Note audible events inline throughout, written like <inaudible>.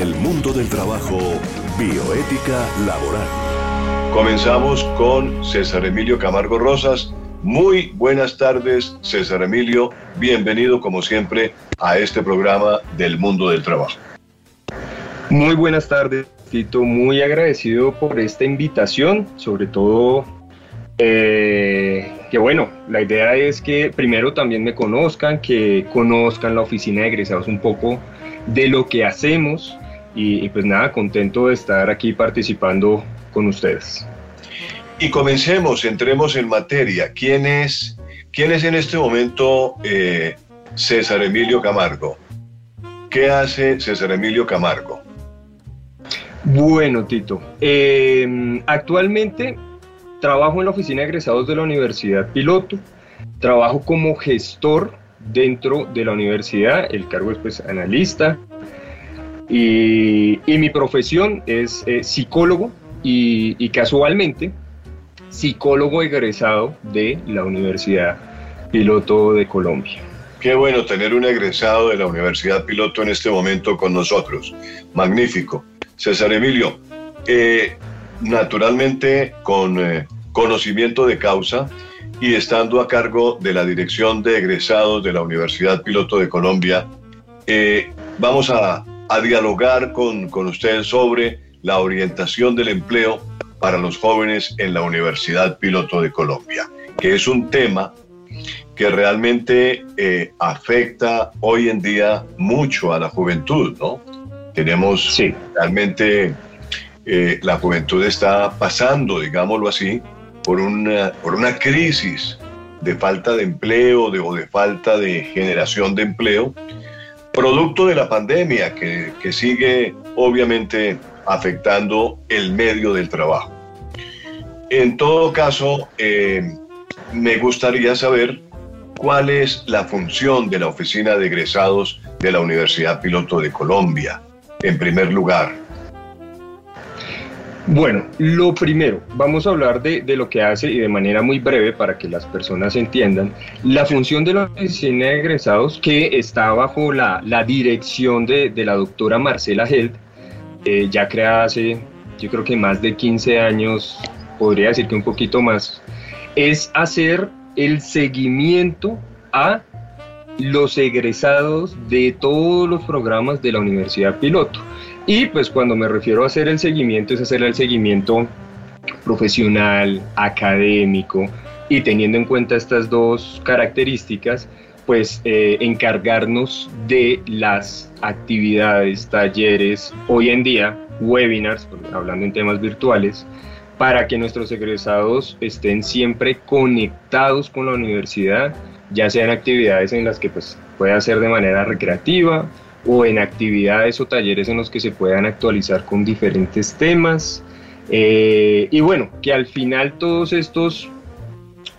el mundo del trabajo, bioética laboral. Comenzamos con César Emilio Camargo Rosas. Muy buenas tardes, César Emilio. Bienvenido, como siempre, a este programa del mundo del trabajo. Muy buenas tardes, Tito. Muy agradecido por esta invitación, sobre todo eh, que bueno, la idea es que primero también me conozcan, que conozcan la oficina de egresados un poco de lo que hacemos y, pues nada, contento de estar aquí participando con ustedes. Y comencemos, entremos en materia. ¿Quién es, quién es en este momento eh, César Emilio Camargo? ¿Qué hace César Emilio Camargo? Bueno, Tito, eh, actualmente Trabajo en la oficina de egresados de la Universidad Piloto. Trabajo como gestor dentro de la universidad. El cargo es pues analista. Y, mi profesión es eh, psicólogo y, casualmente psicólogo egresado de la Universidad Piloto de Colombia. Qué bueno tener un egresado de la Universidad Piloto en este momento con nosotros. Magnífico. César Emilio, eh, naturalmente con eh, conocimiento de causa y estando a cargo de la Dirección de Egresados de la Universidad Piloto de Colombia, vamos a, dialogar con, con usted sobre la orientación del empleo para los jóvenes en la Universidad Piloto de Colombia, que es un tema que realmente eh, afecta hoy en día mucho a la juventud, ¿no? Tenemos sí. realmente eh, la juventud está pasando, digámoslo así, por una, por una crisis de falta de empleo de, o de falta de generación de empleo, producto de la pandemia que, que sigue obviamente afectando el medio del trabajo. En todo caso, eh, me gustaría saber cuál es la función de la Oficina de Egresados de la Universidad Piloto de Colombia, en primer lugar. Bueno, lo primero, vamos a hablar de, lo que hace y de manera muy breve para que las personas entiendan. La función de la oficina de egresados que está bajo la, dirección de, la doctora Marcela Held, eh, ya creada hace yo creo que más de 15 años, podría decir que un poquito más, es hacer el seguimiento a los egresados de todos los programas de la Universidad Piloto. Y pues cuando me refiero a hacer el seguimiento es hacer el seguimiento profesional, académico y teniendo en cuenta estas dos características, pues eh, encargarnos de las actividades, talleres, hoy en día webinars, hablando en temas virtuales, para que nuestros egresados estén siempre conectados con la universidad, ya sean actividades en las que pues pueda hacer de manera recreativa, o en actividades o talleres en los que se puedan actualizar con diferentes temas. Eh, y bueno, que al final todos estos,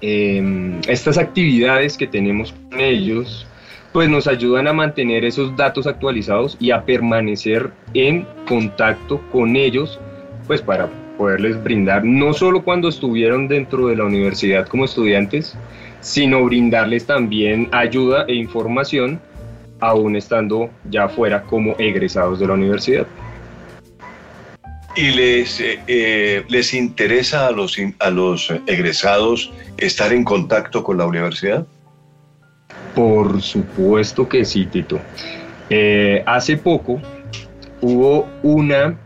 em, estas actividades que tenemos con ellos, pues nos ayudan a mantener esos datos actualizados y a permanecer en contacto con ellos, pues para poderles brindar, no solo cuando estuvieron dentro de la universidad como estudiantes, sino brindarles también ayuda e información aún estando ya fuera como egresados de la universidad. ¿Y les, eh, eh, les interesa a los, a los egresados estar en contacto con la universidad? Por supuesto que sí, Tito. Eh, hace poco hubo una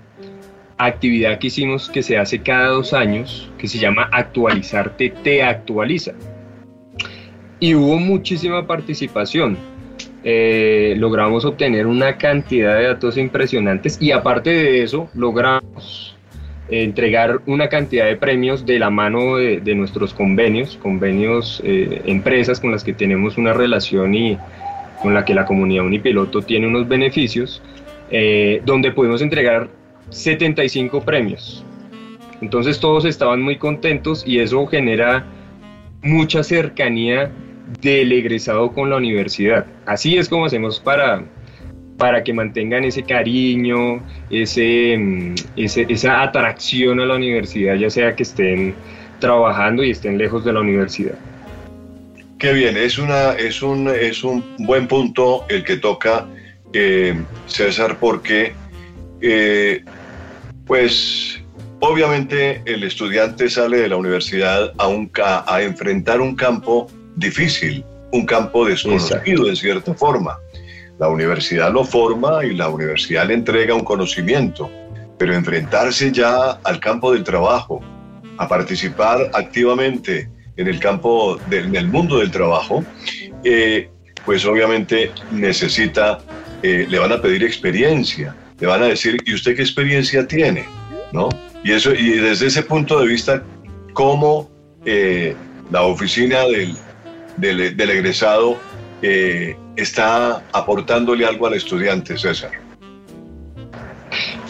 actividad que hicimos que se hace cada dos años, que se llama Actualizarte te actualiza. Y hubo muchísima participación eh, logramos obtener una cantidad de datos impresionantes y aparte de eso logramos entregar una cantidad de premios de la mano de, nuestros convenios, convenios, eh, empresas con las que tenemos una relación y con la que la comunidad Unipiloto tiene unos beneficios, eh, donde pudimos entregar 75 premios. Entonces todos estaban muy contentos y eso genera mucha cercanía del egresado con la universidad. Así es como hacemos para, para que mantengan ese cariño, ese, mm, esa atracción a la universidad, ya sea que estén trabajando y estén lejos de la universidad. Qué bien, es, una, es, un, es un buen punto el que toca eh, César porque Eh, pues obviamente el estudiante sale de la universidad a, un, a enfrentar un campo difícil, un campo desconocido en cierta forma. La universidad lo forma y la universidad le entrega un conocimiento, pero enfrentarse ya al campo del trabajo, a participar activamente en el campo del mundo del trabajo, eh, pues obviamente necesita, eh, le van a pedir experiencia, le van a decir, ¿y usted qué experiencia tiene? ¿No? Y, eso, y desde ese punto de vista, ¿cómo eh, la oficina del, del, egresado está aportándole algo al estudiante, César?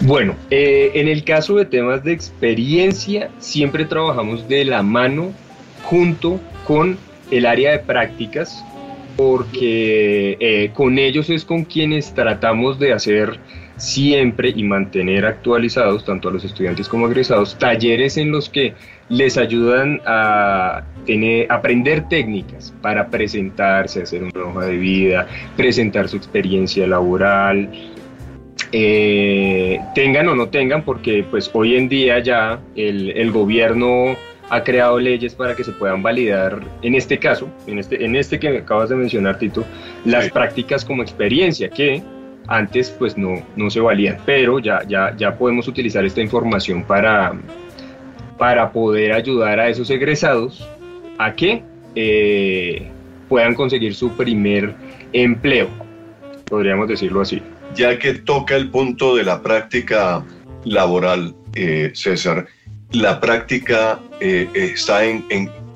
Bueno, en el caso de temas de experiencia, siempre trabajamos de la mano junto con el área de prácticas, porque eh, con ellos es con quienes tratamos de hacer siempre y mantener actualizados, tanto a los estudiantes como egresados, talleres en los que les ayudan a tener, aprender técnicas para presentarse, hacer una hoja de vida, presentar su experiencia laboral, eh, tengan o no tengan, porque pues hoy en día ya el, el gobierno ha creado leyes para que se puedan validar, en este caso, en este, en este que acabas de mencionar, Tito, las prácticas como experiencia, que antes pues no, no se valían, pero ya, ya, ya podemos utilizar esta información para, para poder ayudar a esos egresados a que eh, puedan conseguir su primer empleo, podríamos decirlo así. Ya que toca el punto de la práctica laboral, eh, César, la práctica eh, está en,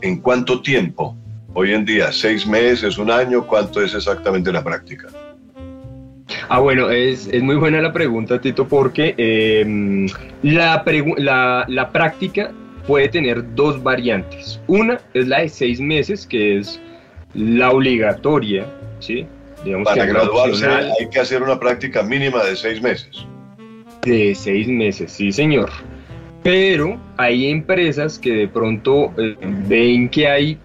en, cuánto tiempo hoy en día, seis meses, un año, ¿cuánto es exactamente la práctica? Ah, bueno, es, es muy buena la pregunta, Tito, porque em, la, la, la práctica puede tener dos variantes. Una es la de seis meses, que es la obligatoria, ¿sí? Para graduarse hay que hacer una práctica mínima de seis meses. De seis meses, sí, señor pero hay empresas que de pronto eh, ven que hay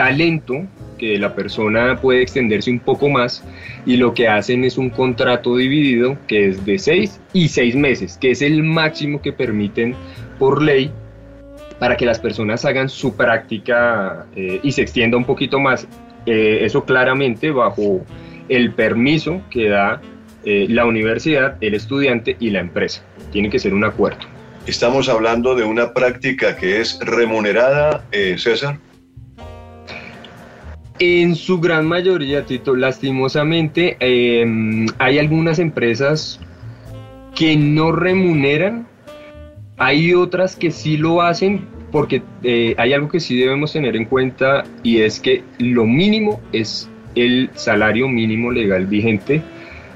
talento, que la persona puede extenderse un poco más y lo que hacen es un contrato dividido que es de seis y seis meses, que es el máximo que permiten por ley para que las personas hagan su práctica eh, y se extienda un poquito más. Eh, eso claramente bajo el permiso que da la universidad, el estudiante y la empresa. Tiene que ser un acuerdo. Estamos hablando de una práctica que es remunerada, eh, César. En su gran mayoría, Tito, lastimosamente em, hay algunas empresas que no remuneran, hay otras que sí lo hacen porque eh, hay algo que sí debemos tener en cuenta y es que lo mínimo es el salario mínimo legal vigente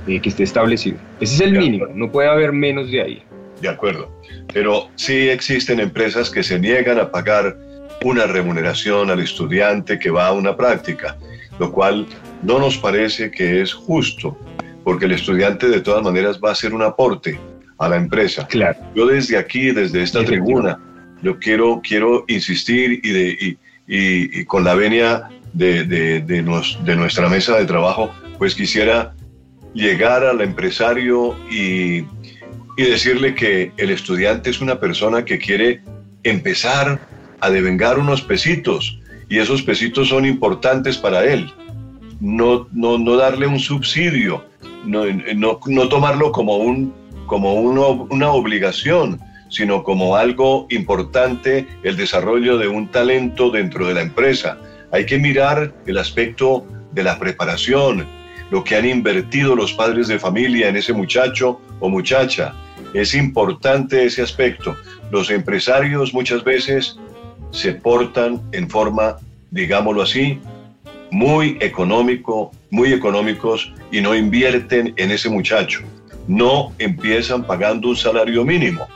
eh, que esté establecido. Ese es el mínimo, no puede haber menos de ahí. De acuerdo. Pero sí existen empresas que se niegan a pagar una remuneración al estudiante que va a una práctica, lo cual no nos parece que es justo, porque el estudiante de todas maneras va a hacer un aporte a la empresa. Claro. Yo desde aquí, desde esta tribuna, yo quiero, quiero insistir y, de, y, con la venia de, de, de, de nuestra mesa de trabajo, pues quisiera llegar al empresario y y decirle que el estudiante es una persona que quiere empezar a devengar unos pesitos y esos pesitos son importantes para él. No, no, no darle un subsidio, no, no, tomarlo como, un, como una obligación, sino como algo importante el desarrollo de un talento dentro de la empresa. Hay que mirar el aspecto de la preparación, lo que han invertido los padres de familia en ese muchacho o muchacha, es importante ese aspecto. Los empresarios muchas veces se portan en forma, digámoslo así, muy económico, muy económicos y no invierten en ese muchacho. No empiezan pagando un salario mínimo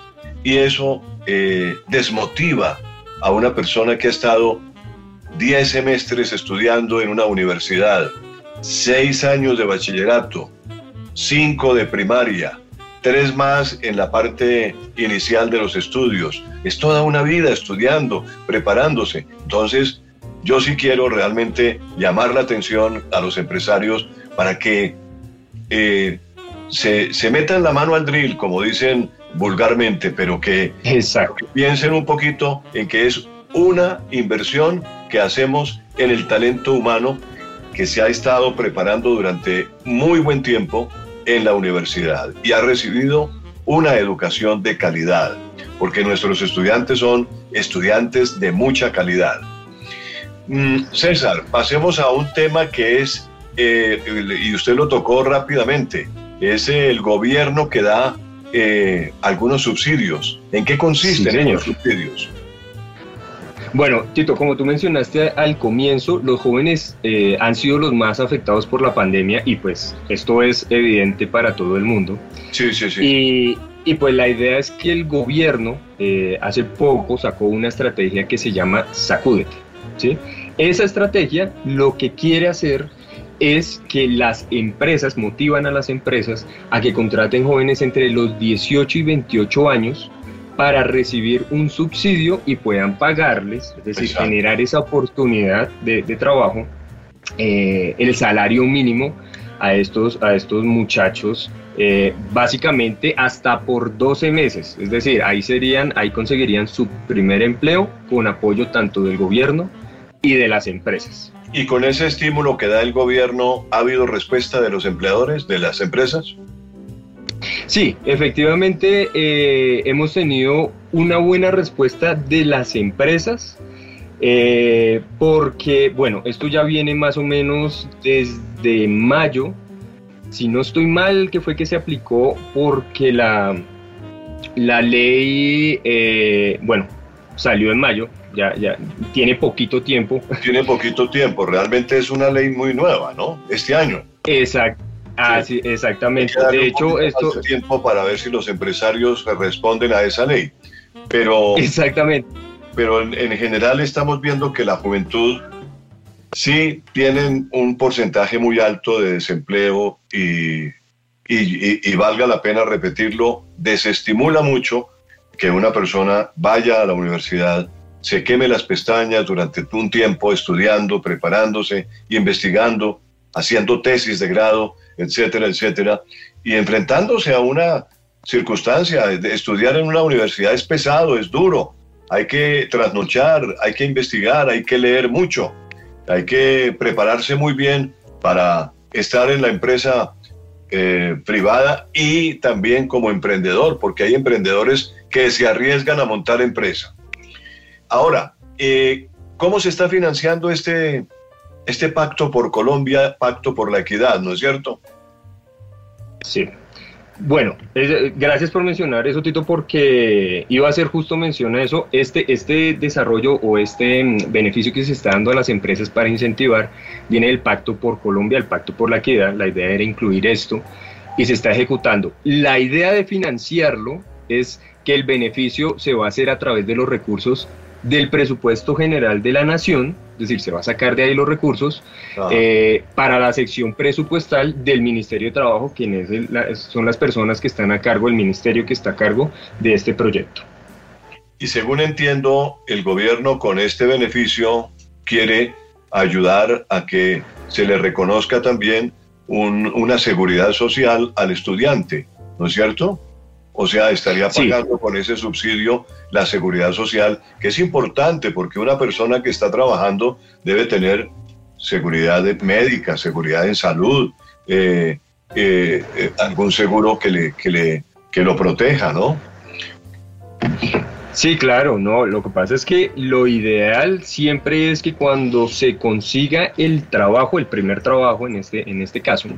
y eso eh, desmotiva a una persona que ha estado 10 semestres estudiando en una universidad, 6 años de bachillerato, 5 de primaria, tres más en la parte inicial de los estudios. Es toda una vida estudiando, preparándose. Entonces, yo sí quiero realmente llamar la atención a los empresarios para que eh, se, se metan la mano al drill, como dicen vulgarmente, pero que, que piensen un poquito en que es una inversión que hacemos en el talento humano que se ha estado preparando durante muy buen tiempo en la universidad y ha recibido una educación de calidad, porque nuestros estudiantes son estudiantes de mucha calidad. Mm, César, pasemos a un tema que es, eh, y usted lo tocó rápidamente, es el gobierno que da eh, algunos subsidios. ¿En qué consisten los subsidios? Bueno, Tito, como tú mencionaste al comienzo, los jóvenes eh, han sido los más afectados por la pandemia y pues esto es evidente para todo el mundo. Sí, sí, sí. Y, y pues la idea es que el gobierno eh, hace poco sacó una estrategia que se llama Sacúdete. ¿sí? Esa estrategia lo que quiere hacer es que las empresas motivan a las empresas a que contraten jóvenes entre los 18 y 28 años para recibir un subsidio y puedan pagarles, es decir, generar esa oportunidad de, trabajo, eh, el salario mínimo a estos, a estos muchachos, eh, básicamente hasta por 12 meses. Es decir, ahí serían, ahí conseguirían su primer empleo con apoyo tanto del gobierno y de las empresas. ¿Y con ese estímulo que da el gobierno, ha habido respuesta de los empleadores, de las empresas? Sí, efectivamente eh, hemos tenido una buena respuesta de las empresas. Eh, porque, bueno, esto ya viene más o menos desde mayo, si no estoy mal, que fue que se aplicó porque la, la ley, eh, bueno, salió en mayo, ya, ya tiene poquito tiempo. Tiene poquito tiempo, realmente es una ley muy nueva, ¿no? Este año. Exacto. Ah, sí, exactamente. De hecho, esto... tiempo para ver si los empresarios responden a esa ley. Pero... Exactamente. Pero en, general estamos viendo que la juventud sí tienen un porcentaje muy alto de desempleo y, y, y, valga la pena repetirlo, desestimula mucho que una persona vaya a la universidad, se queme las pestañas durante un tiempo estudiando, preparándose, investigando, haciendo tesis de grado etcétera, etcétera, y enfrentándose a una circunstancia de estudiar en una universidad es pesado, es duro, hay que trasnochar, hay que investigar, hay que leer mucho, hay que prepararse muy bien para estar en la empresa eh, privada y también como emprendedor, porque hay emprendedores que se arriesgan a montar empresa. Ahora, eh, ¿cómo se está financiando este, este pacto por Colombia, pacto por la equidad, ¿no es cierto? Sí. Bueno, gracias por mencionar eso, Tito, porque iba a hacer justo mención a eso. Este, este desarrollo o este mm, beneficio que se está dando a las empresas para incentivar viene del Pacto por Colombia, el Pacto por la Equidad. La idea era incluir esto y se está ejecutando. La idea de financiarlo es que el beneficio se va a hacer a través de los recursos del presupuesto general de la nación, es decir, se va a sacar de ahí los recursos ah. eh, para la sección presupuestal del Ministerio de Trabajo, quienes son las personas que están a cargo, el ministerio que está a cargo de este proyecto. Y según entiendo, el gobierno con este beneficio quiere ayudar a que se le reconozca también una seguridad social al estudiante, ¿no es cierto? O sea, estaría pagando con ese subsidio la seguridad social, que es importante porque una persona que está trabajando debe tener seguridad médica, seguridad en salud, eh, eh, eh, algún seguro que, le, que, le, que lo proteja, ¿no? Sí, claro, no, lo que pasa es que lo ideal siempre es que cuando se consiga el trabajo, el primer trabajo en este, en este caso,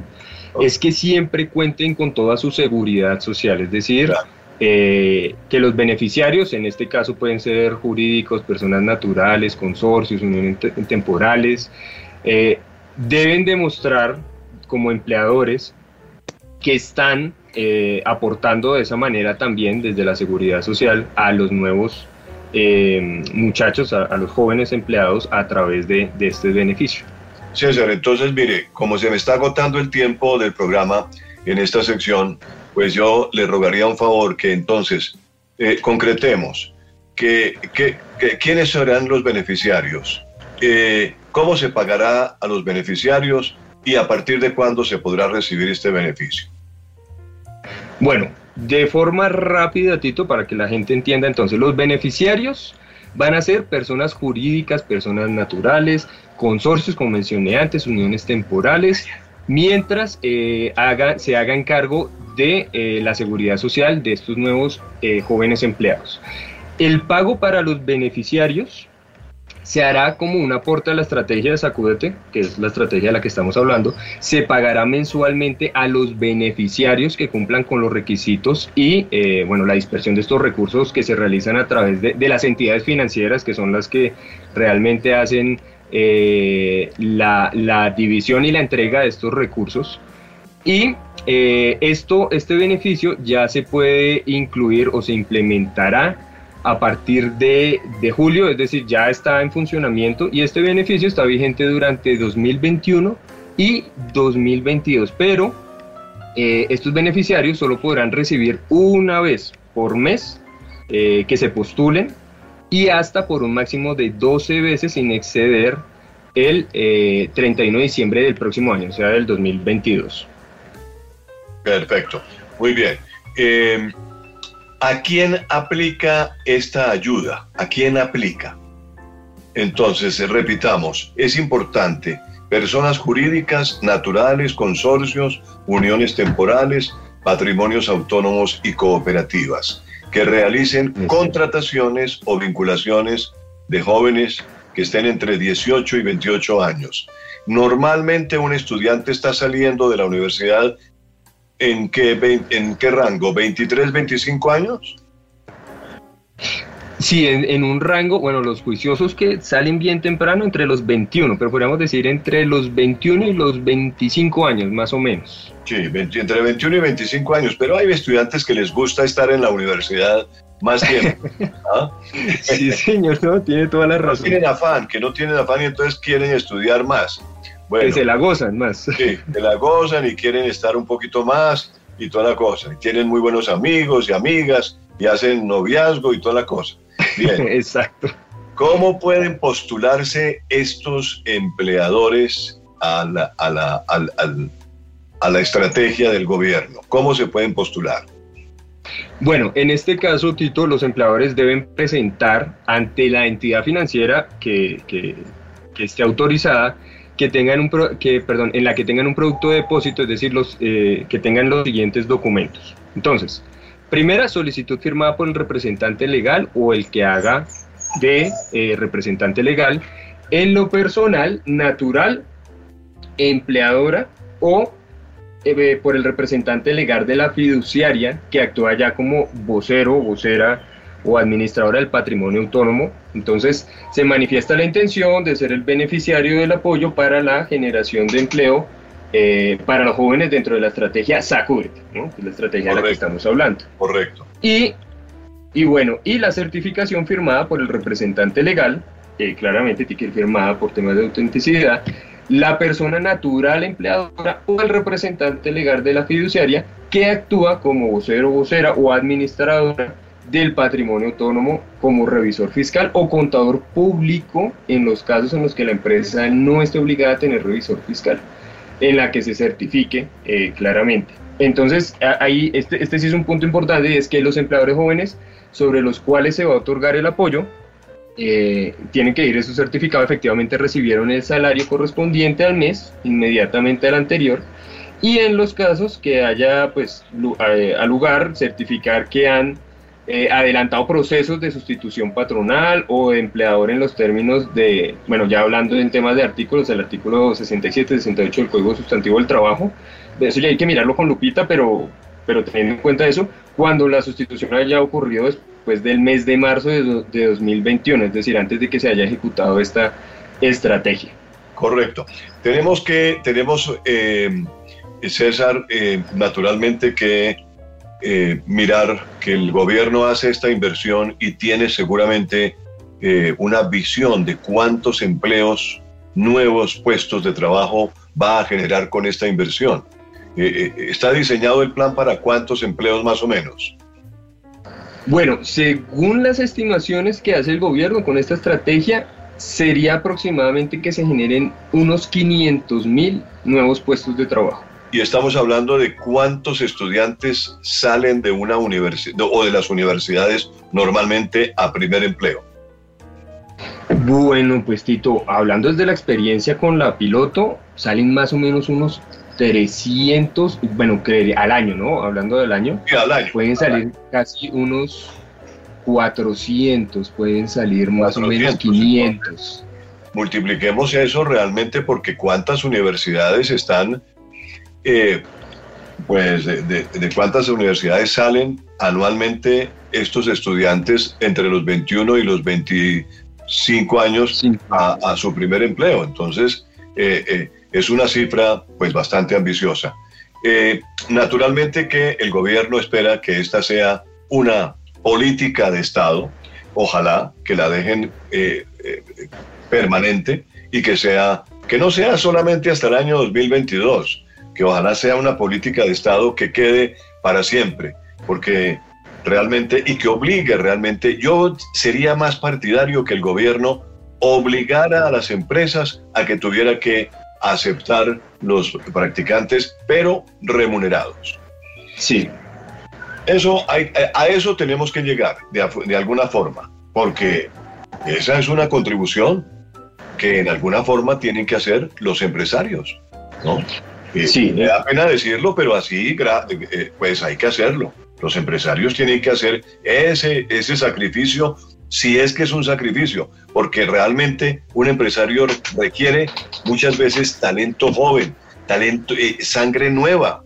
es que siempre cuenten con toda su seguridad social, es decir, eh, que los beneficiarios, en este caso pueden ser jurídicos, personas naturales, consorcios, uniones temporales, eh, deben demostrar como empleadores que están eh, aportando de esa manera también desde la seguridad social a los nuevos muchachos, a, los jóvenes empleados a través de este beneficio. César, entonces mire, como se me está agotando el tiempo del programa en esta sección, pues yo le rogaría un favor que entonces eh, concretemos que, quiénes serán los beneficiarios, eh, cómo se pagará a los beneficiarios y a partir de cuándo se podrá recibir este beneficio. Bueno, de forma rápida, Tito, para que la gente entienda, entonces los beneficiarios van a ser personas jurídicas, personas naturales, consorcios, como mencioné antes, uniones temporales, mientras eh, haga, se hagan cargo de eh, la seguridad social de estos nuevos eh, jóvenes empleados. El pago para los beneficiarios se hará como un aporte a la estrategia de Sacudete, que es la estrategia de la que estamos hablando, se pagará mensualmente a los beneficiarios que cumplan con los requisitos y eh, bueno, la dispersión de estos recursos que se realizan a través de, las entidades financieras, que son las que realmente hacen eh, la, división y la entrega de estos recursos. Y eh, esto, este beneficio ya se puede incluir o se implementará a partir de, julio, es decir, ya está en funcionamiento y este beneficio está vigente durante 2021 y 2022, pero eh, estos beneficiarios solo podrán recibir una vez por mes eh, que se postulen y hasta por un máximo de 12 veces sin exceder el 31 eh, de diciembre del próximo año, o sea, del 2022. Perfecto, muy bien. ¿A quién aplica esta ayuda? ¿A quién aplica? Entonces, repitamos, es importante, personas jurídicas, naturales, consorcios, uniones temporales, patrimonios autónomos y cooperativas, que realicen contrataciones o vinculaciones de jóvenes que estén entre 18 y 28 años. Normalmente un estudiante está saliendo de la universidad ¿En qué, en qué rango? ¿23, 25 años? Sí, en, un rango, bueno, los juiciosos que salen bien temprano entre los 21, pero podríamos decir entre los 21 y los 25 años, más o menos. Sí, entre 21 y 25 años, pero hay estudiantes que les gusta estar en la universidad más tiempo. ¿ah? <laughs> Sí, señor, no, tiene toda la razón. No tienen afán, que no tienen afán y entonces quieren estudiar más que se la gozan más. Sí, se la gozan y quieren estar un poquito más y toda la cosa. Y tienen muy buenos amigos y amigas y hacen noviazgo y toda la cosa. Bien. <laughs> Exacto. ¿Cómo pueden postularse estos empleadores a la, a la, a la estrategia del gobierno? ¿Cómo se pueden postular? Bueno, en este caso, Tito, los empleadores deben presentar ante la entidad financiera que, que, que esté autorizada que tengan un que perdón en la que tengan un producto de depósito es decir los eh, que tengan los siguientes documentos entonces primera solicitud firmada por el representante legal o el que haga de eh, representante legal en lo personal natural empleadora o eh, por el representante legal de la fiduciaria que actúa ya como vocero vocera o administradora del patrimonio autónomo. Entonces se manifiesta la intención de ser el beneficiario del apoyo para la generación de empleo eh, para los jóvenes dentro de la estrategia SACURET, ¿no? la estrategia de la que estamos hablando. Correcto. Y, y bueno, y la certificación firmada por el representante legal, que claramente tiene que ir firmada por temas de autenticidad, la persona natural empleadora o el representante legal de la fiduciaria que actúa como vocero, vocera o administradora del patrimonio autónomo como revisor fiscal o contador público en los casos en los que la empresa no esté obligada a tener revisor fiscal, en la que se certifique eh, claramente. Entonces, ahí este, este sí es un punto importante y es que los empleadores jóvenes sobre los cuales se va a otorgar el apoyo eh, tienen que ir a su certificado, efectivamente recibieron el salario correspondiente al mes, inmediatamente al anterior, y en los casos que haya pues eh, al lugar certificar que han eh, adelantado procesos de sustitución patronal o empleador en los términos de, bueno, ya hablando en temas de artículos, el artículo 67, 68 del Código Sustantivo del Trabajo, eso ya hay que mirarlo con lupita, pero, pero teniendo en cuenta eso, cuando la sustitución haya ocurrido después del mes de marzo de, de 2021, es decir, antes de que se haya ejecutado esta estrategia. Correcto. Tenemos que, tenemos, eh, César, eh, naturalmente que eh, mirar que el gobierno hace esta inversión y tiene seguramente eh, una visión de cuántos empleos, nuevos puestos de trabajo va a generar con esta inversión. Eh, ¿Está diseñado el plan para cuántos empleos más o menos? Bueno, según las estimaciones que hace el gobierno con esta estrategia, sería aproximadamente que se generen unos 500 mil nuevos puestos de trabajo. Y estamos hablando de cuántos estudiantes salen de una universidad o de las universidades normalmente a primer empleo. Bueno, pues Tito, hablando desde la experiencia con la piloto, salen más o menos unos 300, bueno, al año, ¿no? Hablando del año. Sí, al año. Pueden salir casi unos 400, pueden salir más o menos 500. Multipliquemos eso realmente porque cuántas universidades están, eh, pues de, cuántas universidades salen anualmente estos estudiantes entre los 21 y los 25 años a, su primer empleo. Entonces, eh, eh, es una cifra pues bastante ambiciosa. naturalmente que el gobierno espera que esta sea una política de Estado, ojalá que la dejen eh, eh, permanente y que sea que no sea solamente hasta el año 2022, que ojalá sea una política de Estado que quede para siempre, porque realmente y que obligue realmente, yo sería más partidario que el gobierno obligara a las empresas a que tuviera que aceptar los practicantes, pero remunerados. Sí, eso, a eso tenemos que llegar de, alguna forma, porque esa es una contribución que en alguna forma tienen que hacer los empresarios, ¿no? Sí. Me da pena decirlo, pero así, eh, pues hay que hacerlo. Los empresarios tienen que hacer ese, ese sacrificio, si es que es un sacrificio, porque realmente un empresario requiere muchas veces talento joven, talento, eh, sangre nueva,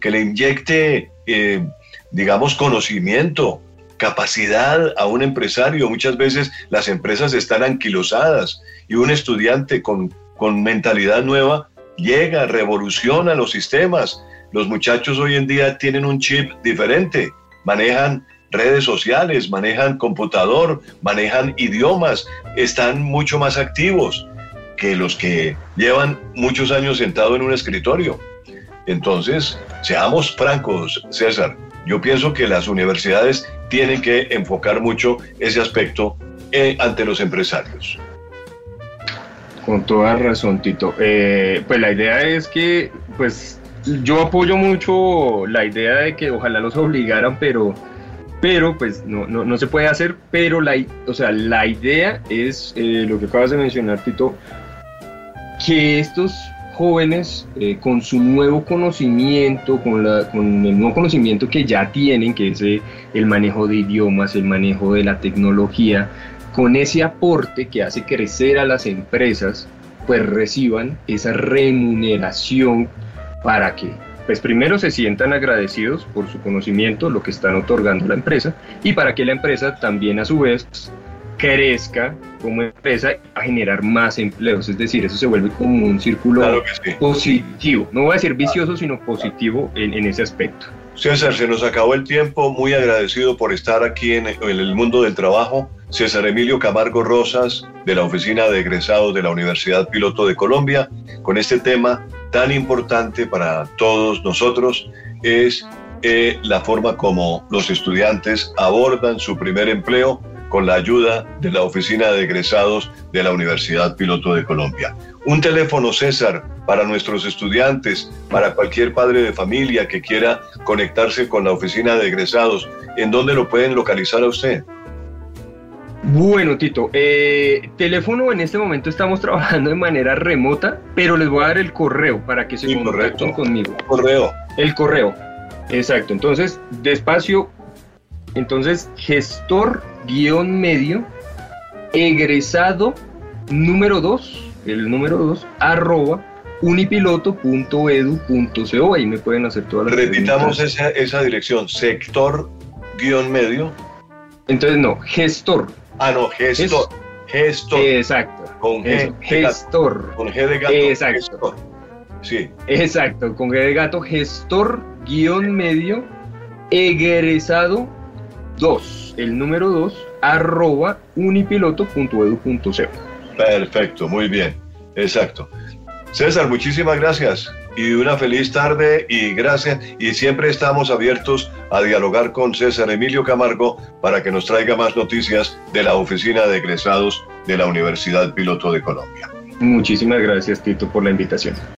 que le inyecte eh, digamos, conocimiento, capacidad a un empresario. Muchas veces las empresas están anquilosadas y un estudiante con, con mentalidad nueva llega, revoluciona los sistemas. Los muchachos hoy en día tienen un chip diferente, manejan redes sociales, manejan computador, manejan idiomas, están mucho más activos que los que llevan muchos años sentado en un escritorio. Entonces, seamos francos, César, yo pienso que las universidades tienen que enfocar mucho ese aspecto eh, ante los empresarios. Con toda razón, Tito. Eh, pues la idea es que, pues, yo apoyo mucho la idea de que ojalá los obligaran, pero, pero pues no, no, no se puede hacer. Pero la, o sea, la idea es eh, lo que acabas de mencionar, Tito, que estos jóvenes eh, con su nuevo conocimiento, con, la, con, el nuevo conocimiento que ya tienen, que es eh, el manejo de idiomas, el manejo de la tecnología, con ese aporte que hace crecer a las empresas, pues reciban esa remuneración para que, pues primero se sientan agradecidos por su conocimiento, lo que están otorgando la empresa, y para que la empresa también a su vez crezca como empresa a generar más empleos. Es decir, eso se vuelve como un círculo positivo. No voy a decir vicioso, sino positivo en, ese aspecto. César, se nos acabó el tiempo. Muy agradecido por estar aquí en, el mundo del trabajo. César Emilio Camargo Rosas, de la Oficina de Egresados de la Universidad Piloto de Colombia, con este tema tan importante para todos nosotros, es eh, la forma como los estudiantes abordan su primer empleo con la ayuda de la Oficina de Egresados de la Universidad Piloto de Colombia. Un teléfono, César, para nuestros estudiantes, para cualquier padre de familia que quiera conectarse con la Oficina de Egresados. ¿En dónde lo pueden localizar a usted? Bueno, Tito, eh, teléfono en este momento estamos <laughs> trabajando de manera remota, pero les voy a dar el correo para que se contacten conmigo. El correo. El correo, exacto. Entonces, despacio, entonces, gestor guion medio, egresado número 2, el número 2, arroba unipiloto.edu.co. Ahí me pueden hacer todas las Repitamos esa, esa, dirección, sector guion medio. Entonces, no, gestor. Ah, no, gestor. gestor. Exacto. Con G, gestor. Con G de gato. Exacto. Sí. Exacto, con G de gato, gestor guion medio, egresado 2, el número 2, arroba unipiloto.edu.co. Perfecto, muy bien, exacto. César, muchísimas gracias y una feliz tarde y gracias. Y siempre estamos abiertos a dialogar con César Emilio Camargo para que nos traiga más noticias de la Oficina de Egresados de la Universidad Piloto de Colombia. Muchísimas gracias, Tito, por la invitación.